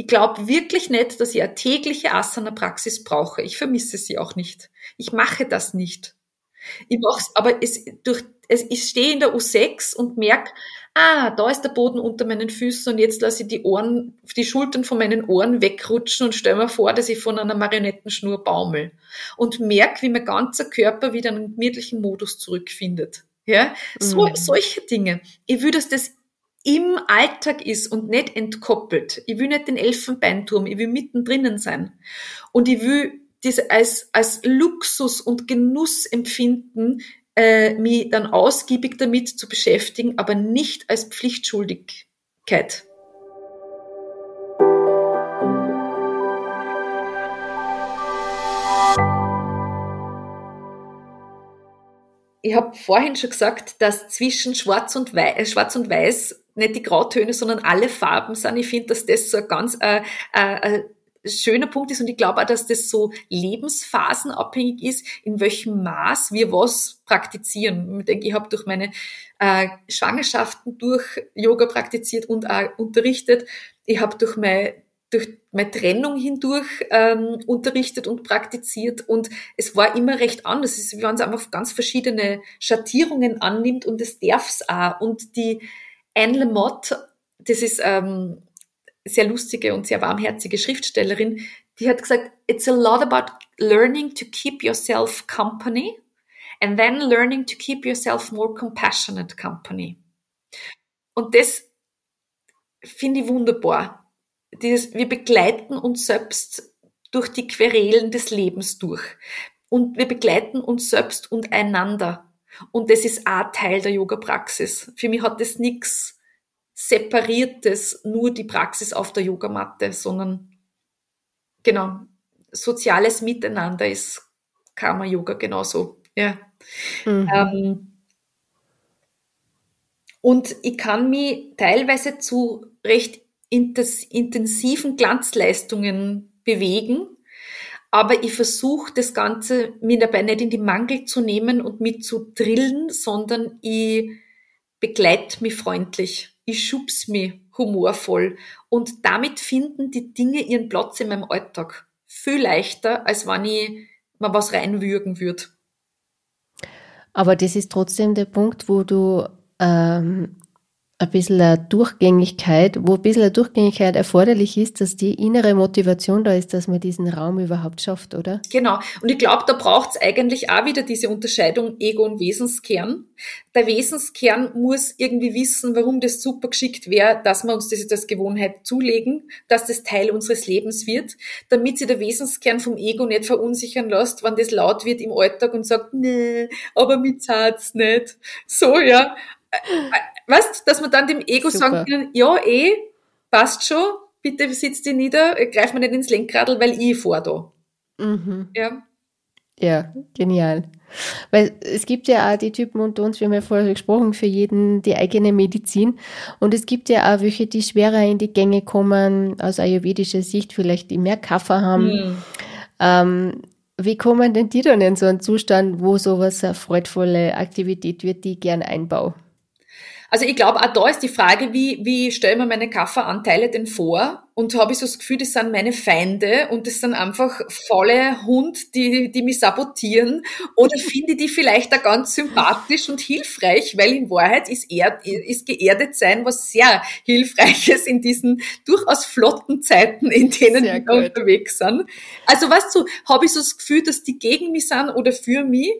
Ich glaube wirklich nicht, dass ich eine tägliche Asana-Praxis brauche. Ich vermisse sie auch nicht. Ich mache das nicht. Ich mache es, aber es, durch, es, ich stehe in der U6 und merke, ah, da ist der Boden unter meinen Füßen und jetzt lasse ich die Ohren, die Schultern von meinen Ohren wegrutschen und stelle mir vor, dass ich von einer Marionettenschnur baumel und merke, wie mein ganzer Körper wieder einen gemütlichen Modus zurückfindet. Ja, so, mhm. solche Dinge. Ich will, dass das im Alltag ist und nicht entkoppelt. Ich will nicht den Elfenbeinturm, ich will mittendrin sein. Und ich will das als, als Luxus und Genuss empfinden, äh, mich dann ausgiebig damit zu beschäftigen, aber nicht als Pflichtschuldigkeit. Ich habe vorhin schon gesagt, dass zwischen Schwarz und Weiß, äh, Schwarz und Weiß nicht die Grautöne, sondern alle Farben sind. Ich finde, dass das so ein ganz äh, äh, schöner Punkt ist und ich glaube auch, dass das so lebensphasenabhängig ist, in welchem Maß wir was praktizieren. Ich denke, ich habe durch meine äh, Schwangerschaften durch Yoga praktiziert und auch unterrichtet. Ich habe durch meine durch meine Trennung hindurch ähm, unterrichtet und praktiziert und es war immer recht anders. Es ist, wenn es einfach ganz verschiedene Schattierungen annimmt und es darf's auch. Und die Anne Lamotte, das ist ähm, sehr lustige und sehr warmherzige Schriftstellerin, die hat gesagt, it's a lot about learning to keep yourself company and then learning to keep yourself more compassionate company. Und das finde ich wunderbar. Dieses, wir begleiten uns selbst durch die Querelen des Lebens durch. Und wir begleiten uns selbst und einander. Und das ist auch Teil der Yoga-Praxis. Für mich hat das nichts Separiertes, nur die Praxis auf der Yogamatte, sondern genau, soziales Miteinander ist Karma-Yoga genauso. Ja. Mhm. Ähm, und ich kann mich teilweise zu recht intensiven Glanzleistungen bewegen, aber ich versuche das Ganze mir dabei nicht in die Mangel zu nehmen und mit zu drillen, sondern ich begleite mich freundlich ich schub's mich humorvoll. Und damit finden die Dinge ihren Platz in meinem Alltag. Viel leichter, als wenn ich mal was reinwürgen würde. Aber das ist trotzdem der Punkt, wo du ähm, ein bisschen eine Durchgängigkeit, wo ein bisschen eine Durchgängigkeit erforderlich ist, dass die innere Motivation da ist, dass man diesen Raum überhaupt schafft, oder? Genau. Und ich glaube, da braucht es eigentlich auch wieder diese Unterscheidung Ego und Wesenskern. Der Wesenskern muss irgendwie wissen, warum das super geschickt wäre, dass wir uns das jetzt als Gewohnheit zulegen, dass das Teil unseres Lebens wird, damit sich der Wesenskern vom Ego nicht verunsichern lässt, wenn das laut wird im Alltag und sagt, nee, aber mit zahlt's nicht. So, ja weißt, dass man dann dem Ego Super. sagen kann, ja, eh, passt schon, bitte sitzt dich nieder, greif mir nicht ins Lenkradl, weil ich fahr da. Mhm. Ja. Ja, genial. Weil es gibt ja auch die Typen unter uns, wir haben ja vorher gesprochen, für jeden die eigene Medizin. Und es gibt ja auch welche, die schwerer in die Gänge kommen, aus ayurvedischer Sicht, vielleicht die mehr Kaffer haben. Mhm. Ähm, wie kommen denn die dann in so einen Zustand, wo sowas eine freudvolle Aktivität wird, die ich gern einbaue? Also ich glaube, auch da ist die Frage, wie, wie stellen wir meine Kafferanteile denn vor? Und habe ich so das Gefühl, das sind meine Feinde und das sind einfach volle Hund, die, die mich sabotieren. Oder finde ich die vielleicht auch ganz sympathisch und hilfreich, weil in Wahrheit ist, er, ist geerdet sein was sehr Hilfreiches in diesen durchaus flotten Zeiten, in denen sehr wir gut. unterwegs sind. Also weißt du, habe ich so das Gefühl, dass die gegen mich sind oder für mich?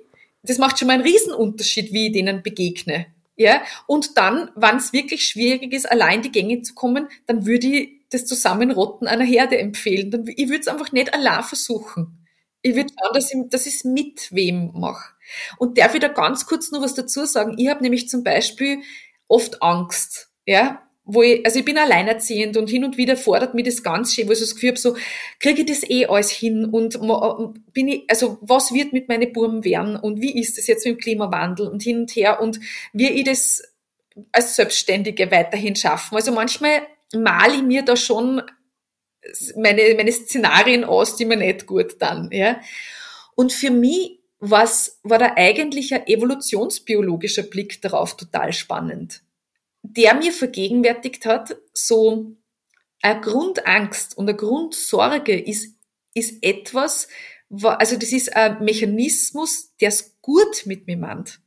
Das macht schon mal einen Riesenunterschied, wie ich denen begegne. Ja, und dann, wenn es wirklich schwierig ist, allein die Gänge zu kommen, dann würde ich das Zusammenrotten einer Herde empfehlen. Dann, ich würde es einfach nicht allein versuchen. Ich würde schauen, dass ich, dass mit wem mache. Und darf ich da ganz kurz noch was dazu sagen? Ich habe nämlich zum Beispiel oft Angst. Ja, wo ich, also ich bin alleinerziehend und hin und wieder fordert mich das ganz schön, wo ich so das Gefühl habe, so, kriege ich das eh alles hin und bin ich, also was wird mit meinen Burmen werden und wie ist das jetzt mit dem Klimawandel und hin und her und wie ich das als Selbstständige weiterhin schaffen. Also manchmal male ich mir da schon meine, meine Szenarien aus, die mir nicht gut dann, ja. Und für mich was, war da eigentlich ein evolutionsbiologischer Blick darauf total spannend der mir vergegenwärtigt hat, so eine Grundangst und eine Grundsorge ist, ist etwas, also das ist ein Mechanismus, der es gut mit mir meint.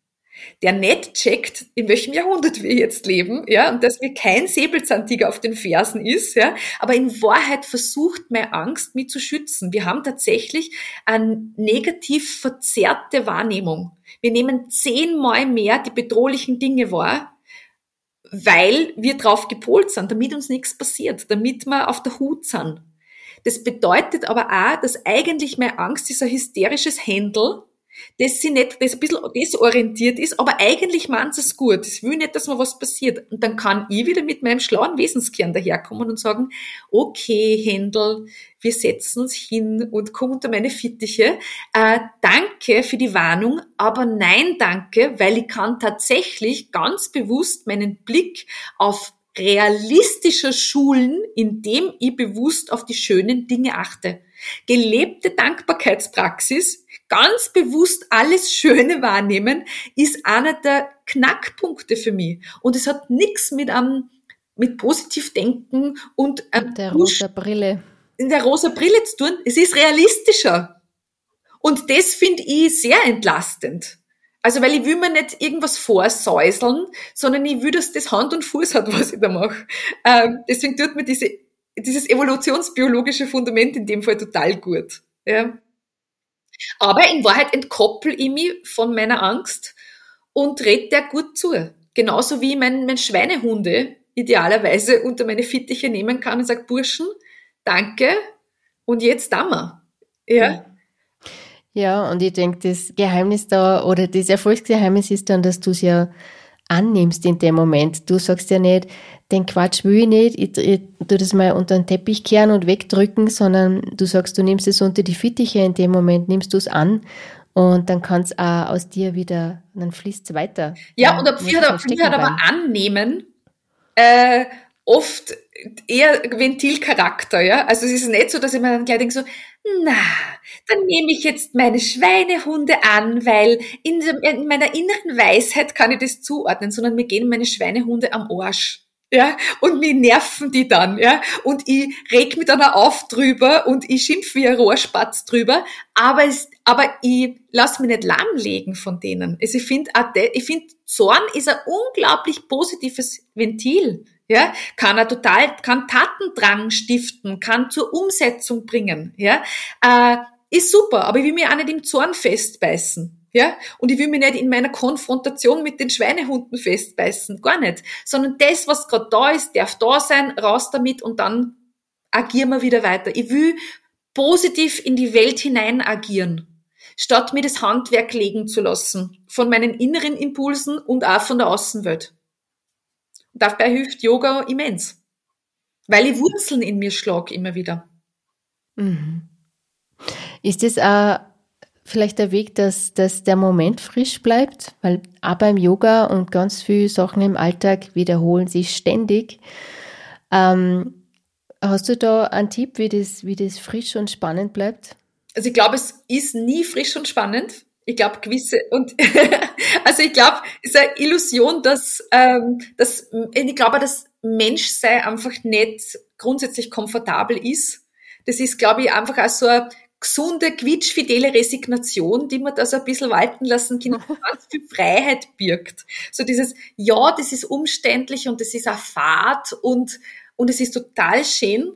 Der nicht checkt, in welchem Jahrhundert wir jetzt leben, ja, und dass mir kein Säbelzahntiger auf den Fersen ist, ja, aber in Wahrheit versucht meine Angst, mich zu schützen. Wir haben tatsächlich eine negativ verzerrte Wahrnehmung. Wir nehmen zehnmal mehr die bedrohlichen Dinge wahr, weil wir drauf gepolt sind, damit uns nichts passiert, damit wir auf der Hut sind. Das bedeutet aber auch, dass eigentlich meine Angst ist ein hysterisches Händel, das sie nicht, das ein bisschen desorientiert ist, aber eigentlich meint es gut. Es will nicht, dass mir was passiert. Und dann kann ich wieder mit meinem schlauen Wesenskern daherkommen und sagen, okay, Händel, wir setzen uns hin und kommen unter meine Fittiche. Äh, danke für die Warnung, aber nein, danke, weil ich kann tatsächlich ganz bewusst meinen Blick auf realistischer Schulen, indem ich bewusst auf die schönen Dinge achte. Gelebte Dankbarkeitspraxis, ganz bewusst alles Schöne wahrnehmen, ist einer der Knackpunkte für mich. Und es hat nichts mit einem mit positiv denken und ähm, der rosa Brille. In der rosa Brille zu tun. Es ist realistischer. Und das finde ich sehr entlastend. Also, weil ich will mir nicht irgendwas vorsäuseln, sondern ich will, dass das Hand und Fuß hat, was ich da mache. Ähm, deswegen tut mir diese, dieses evolutionsbiologische Fundament in dem Fall total gut. Ja. Aber in Wahrheit entkoppel ich mich von meiner Angst und rede der gut zu. Genauso wie ich mein, mein Schweinehunde idealerweise unter meine Fittiche nehmen kann und sage, Burschen, danke und jetzt da mal. Ja. Ja, und ich denke, das Geheimnis da oder das Erfolgsgeheimnis ist dann, dass du es ja annimmst in dem Moment. Du sagst ja nicht, den Quatsch will ich nicht, ich, ich tu das mal unter den Teppich kehren und wegdrücken, sondern du sagst, du nimmst es unter die Fittiche in dem Moment, nimmst du es an und dann kann es auch aus dir wieder, dann fließt es weiter. Ja, und ab hat, hat aber annehmen äh, oft eher Ventilcharakter, ja. Also es ist nicht so, dass ich mir dann gleich denke so, na, dann nehme ich jetzt meine Schweinehunde an, weil in, in meiner inneren Weisheit kann ich das zuordnen, sondern mir gehen meine Schweinehunde am Arsch ja, und mich nerven die dann, ja, und ich reg mich dann auch auf drüber und ich schimpf wie ein Rohrspatz drüber, aber es, aber ich lass mich nicht lahmlegen von denen. Also ich finde, ich finde, Zorn ist ein unglaublich positives Ventil, ja, kann er total, kann Tatendrang stiften, kann zur Umsetzung bringen, ja, äh, ist super, aber ich will mich auch nicht im Zorn festbeißen. Ja? Und ich will mich nicht in meiner Konfrontation mit den Schweinehunden festbeißen. Gar nicht. Sondern das, was gerade da ist, darf da sein, raus damit und dann agieren wir wieder weiter. Ich will positiv in die Welt hinein agieren. Statt mir das Handwerk legen zu lassen. Von meinen inneren Impulsen und auch von der Außenwelt. Und dabei hilft Yoga immens. Weil ich Wurzeln in mir schlag immer wieder. Mhm. Ist das auch vielleicht der Weg, dass, dass der Moment frisch bleibt, weil auch beim Yoga und ganz viele Sachen im Alltag wiederholen sich ständig. Ähm, hast du da einen Tipp, wie das, wie das frisch und spannend bleibt? Also ich glaube, es ist nie frisch und spannend. Ich glaube, gewisse und also ich glaube, es ist eine Illusion, dass, ähm, dass ich glaube, dass Menschsein einfach nicht grundsätzlich komfortabel ist. Das ist, glaube ich, einfach auch so ein gesunde, quietschfidele Resignation, die man da so ein bisschen walten lassen kann, ganz viel Freiheit birgt. So dieses, ja, das ist umständlich und das ist auch Fahrt und, und es ist total schön.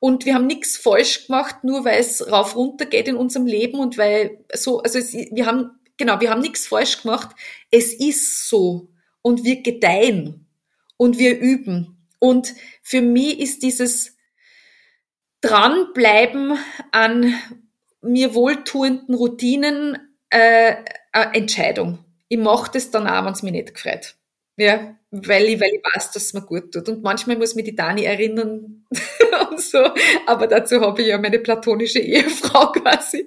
Und wir haben nichts falsch gemacht, nur weil es rauf runter geht in unserem Leben und weil so, also es, wir haben, genau, wir haben nichts falsch gemacht. Es ist so. Und wir gedeihen. Und wir üben. Und für mich ist dieses, dranbleiben an mir wohltuenden Routinen äh, eine Entscheidung. Ich mache das dann auch, wenn es mir nicht gefällt. Ja, weil ich, weil ich weiß, dass es mir gut tut. Und manchmal muss mich die Dani erinnern und so, aber dazu habe ich ja meine platonische Ehefrau quasi.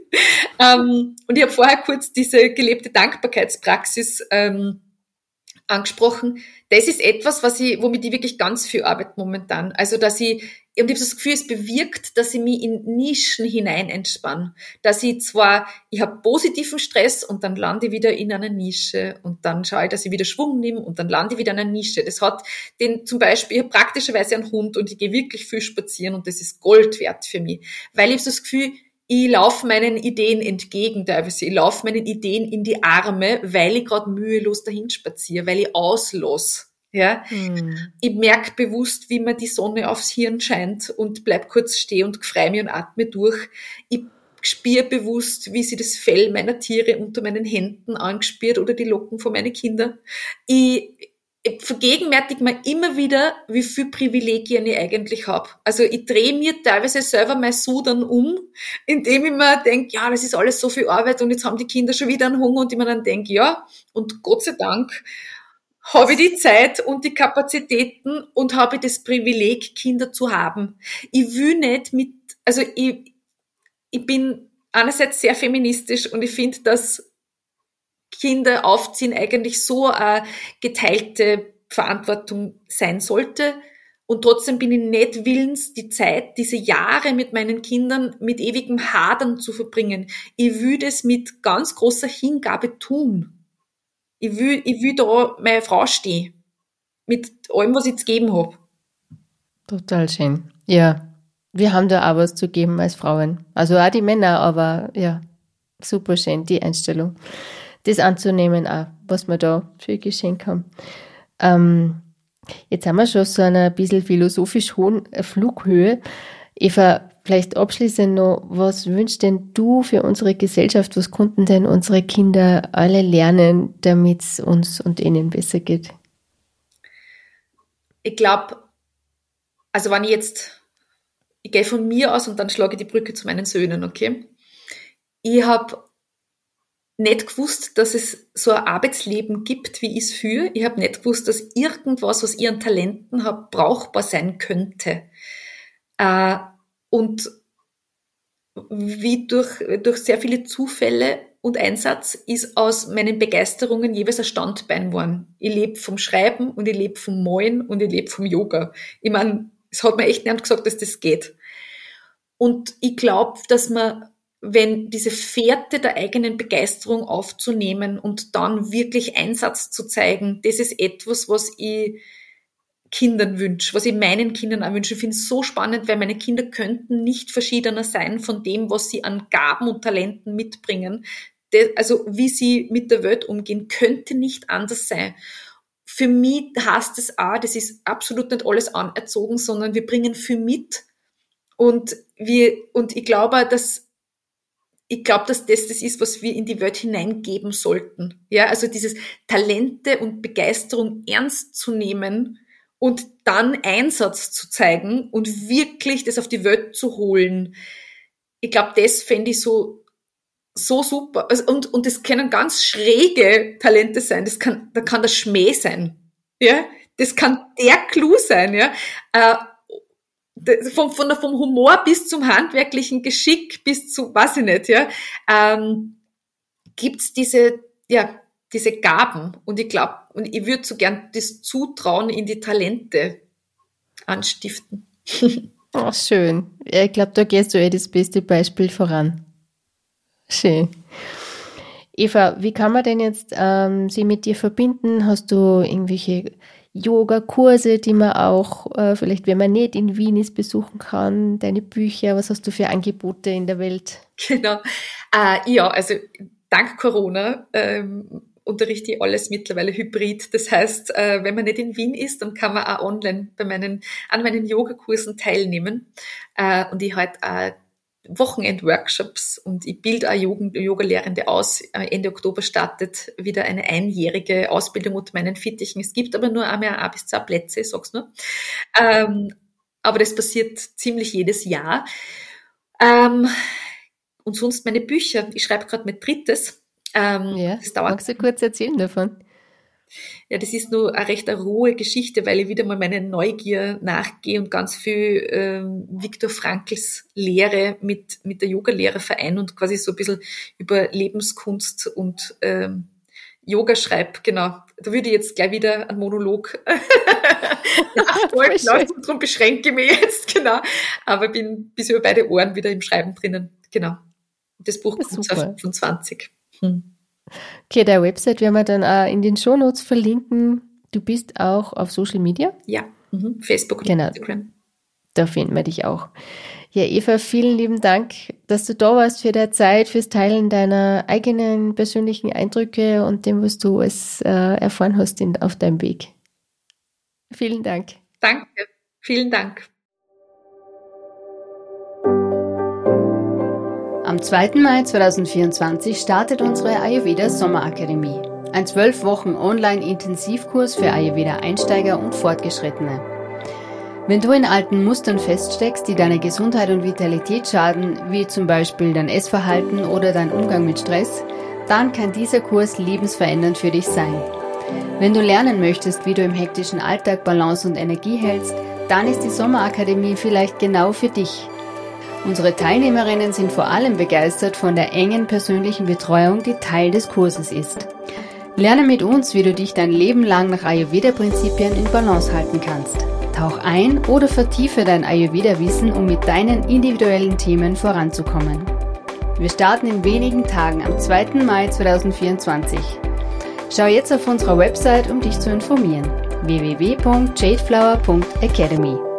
Ähm, und ich habe vorher kurz diese gelebte Dankbarkeitspraxis ähm, angesprochen. Das ist etwas, was ich, womit ich wirklich ganz viel arbeite momentan. Also, dass ich ich habe das Gefühl, es bewirkt, dass ich mich in Nischen hinein entspanne. Dass ich zwar, ich habe positiven Stress und dann lande ich wieder in einer Nische und dann schaue ich, dass ich wieder Schwung nehme und dann lande ich wieder in einer Nische. Das hat den zum Beispiel, ich praktischerweise einen Hund und ich gehe wirklich viel spazieren und das ist Gold wert für mich. Weil ich habe das Gefühl, ich laufe meinen Ideen entgegen teilweise. Ich laufe meinen Ideen in die Arme, weil ich gerade mühelos dahin spaziere, weil ich auslasse. Ja, hm. ich merke bewusst, wie mir die Sonne aufs Hirn scheint und bleib kurz stehen und freue mich und atme durch. Ich spüre bewusst, wie sie das Fell meiner Tiere unter meinen Händen angespürt oder die Locken von meinen Kindern. Ich, ich vergegenwärtige mir immer wieder, wie viel Privilegien ich eigentlich habe. Also ich drehe mir teilweise selber mein Sudern um, indem ich mir denke, ja, das ist alles so viel Arbeit und jetzt haben die Kinder schon wieder einen Hunger und ich mir dann denke, ja, und Gott sei Dank habe ich die Zeit und die Kapazitäten und habe das Privileg, Kinder zu haben. Ich will nicht mit, also ich, ich bin einerseits sehr feministisch und ich finde, dass Kinder aufziehen eigentlich so eine geteilte Verantwortung sein sollte. Und trotzdem bin ich nicht willens, die Zeit, diese Jahre mit meinen Kindern mit ewigem Hadern zu verbringen. Ich will das mit ganz großer Hingabe tun ich will, ich will da meine Frau stehen. Mit allem, was ich zu geben habe. Total schön. Ja, wir haben da auch was zu geben als Frauen. Also auch die Männer, aber ja, super schön, die Einstellung. Das anzunehmen auch, was wir da für Geschenk haben. Ähm, jetzt haben wir schon so eine bisschen philosophisch hohen Flughöhe. Eva, Vielleicht abschließend noch, was wünschst denn du für unsere Gesellschaft? Was konnten denn unsere Kinder alle lernen, damit es uns und ihnen besser geht? Ich glaube, also wenn ich jetzt, ich gehe von mir aus und dann schlage ich die Brücke zu meinen Söhnen, okay? Ich habe nicht gewusst, dass es so ein Arbeitsleben gibt, wie ich es führe. Ich habe nicht gewusst, dass irgendwas, was ich an Talenten habe, brauchbar sein könnte. Äh, und wie durch, durch sehr viele Zufälle und Einsatz ist aus meinen Begeisterungen jeweils ein Standbein geworden. Ich lebe vom Schreiben und ich lebe vom Malen und ich lebe vom Yoga. Ich meine, es hat mir echt niemand gesagt, dass das geht. Und ich glaube, dass man, wenn diese Fährte der eigenen Begeisterung aufzunehmen und dann wirklich Einsatz zu zeigen, das ist etwas, was ich Kindern wünsche, was ich meinen Kindern auch wünsche. Ich finde es so spannend, weil meine Kinder könnten nicht verschiedener sein von dem, was sie an Gaben und Talenten mitbringen. Also wie sie mit der Welt umgehen, könnte nicht anders sein. Für mich heißt es auch, das ist absolut nicht alles anerzogen, sondern wir bringen viel mit. Und wir, und ich glaube, dass ich glaube, dass das das ist, was wir in die Welt hineingeben sollten. Ja, also dieses Talente und Begeisterung ernst zu nehmen und dann Einsatz zu zeigen und wirklich das auf die Welt zu holen. Ich glaube, das fände ich so, so super. Also, und, und das können ganz schräge Talente sein. Das kann, da kann das Schmäh sein. Ja, das kann der Clou sein, ja. Äh, vom, von der, vom Humor bis zum handwerklichen Geschick bis zu, weiß ich nicht, ja, ähm, gibt's diese, ja, diese Gaben. Und ich glaube, und ich würde so gern das Zutrauen in die Talente anstiften. Ach, schön. Ja, ich glaube, da gehst du eh das beste Beispiel voran. Schön. Eva, wie kann man denn jetzt ähm, sie mit dir verbinden? Hast du irgendwelche Yoga-Kurse, die man auch, äh, vielleicht wenn man nicht in Wien ist, besuchen kann? Deine Bücher? Was hast du für Angebote in der Welt? Genau. Äh, ja, also dank Corona ähm, unterrichte ich alles mittlerweile hybrid. Das heißt, äh, wenn man nicht in Wien ist, dann kann man auch online bei meinen, an meinen Yogakursen teilnehmen. Äh, und ich halt auch Wochenend-Workshops und ich bilde auch Yoga-Lehrende aus. Äh, Ende Oktober startet wieder eine einjährige Ausbildung unter meinen Fittichen. Es gibt aber nur einmal ein bis zwei Plätze, ich sag's nur. Ähm, aber das passiert ziemlich jedes Jahr. Ähm, und sonst meine Bücher. Ich schreibe gerade mein drittes ähm, ja, das dauert. Magst du kurz erzählen davon? Ja, das ist nur eine recht eine rohe Geschichte, weil ich wieder mal meine Neugier nachgehe und ganz viel ähm, Viktor Frankls Lehre mit, mit der Yoga-Lehre verein und quasi so ein bisschen über Lebenskunst und ähm, Yoga schreibe, genau. Da würde ich jetzt gleich wieder einen Monolog nachfolgen lassen, darum beschränke ich mich jetzt, genau. Aber bin bis über beide Ohren wieder im Schreiben drinnen, genau. Das Buch kommt 2025. Hm. Okay, der Website werden wir dann auch in den Shownotes verlinken. Du bist auch auf Social Media? Ja, mhm. Facebook und genau. Instagram. Da finden wir dich auch. Ja, Eva, vielen lieben Dank, dass du da warst für deine Zeit, fürs Teilen deiner eigenen persönlichen Eindrücke und dem, was du es äh, erfahren hast in, auf deinem Weg. Vielen Dank. Danke. Vielen Dank. Am 2. Mai 2024 startet unsere Ayurveda Sommerakademie. Ein zwölf Wochen Online-Intensivkurs für Ayurveda-Einsteiger und Fortgeschrittene. Wenn du in alten Mustern feststeckst, die deine Gesundheit und Vitalität schaden, wie zum Beispiel dein Essverhalten oder dein Umgang mit Stress, dann kann dieser Kurs lebensverändernd für dich sein. Wenn du lernen möchtest, wie du im hektischen Alltag Balance und Energie hältst, dann ist die Sommerakademie vielleicht genau für dich. Unsere Teilnehmerinnen sind vor allem begeistert von der engen persönlichen Betreuung, die Teil des Kurses ist. Lerne mit uns, wie du dich dein Leben lang nach Ayurveda-Prinzipien in Balance halten kannst. Tauch ein oder vertiefe dein Ayurveda-Wissen, um mit deinen individuellen Themen voranzukommen. Wir starten in wenigen Tagen am 2. Mai 2024. Schau jetzt auf unserer Website, um dich zu informieren. www.jadeflower.academy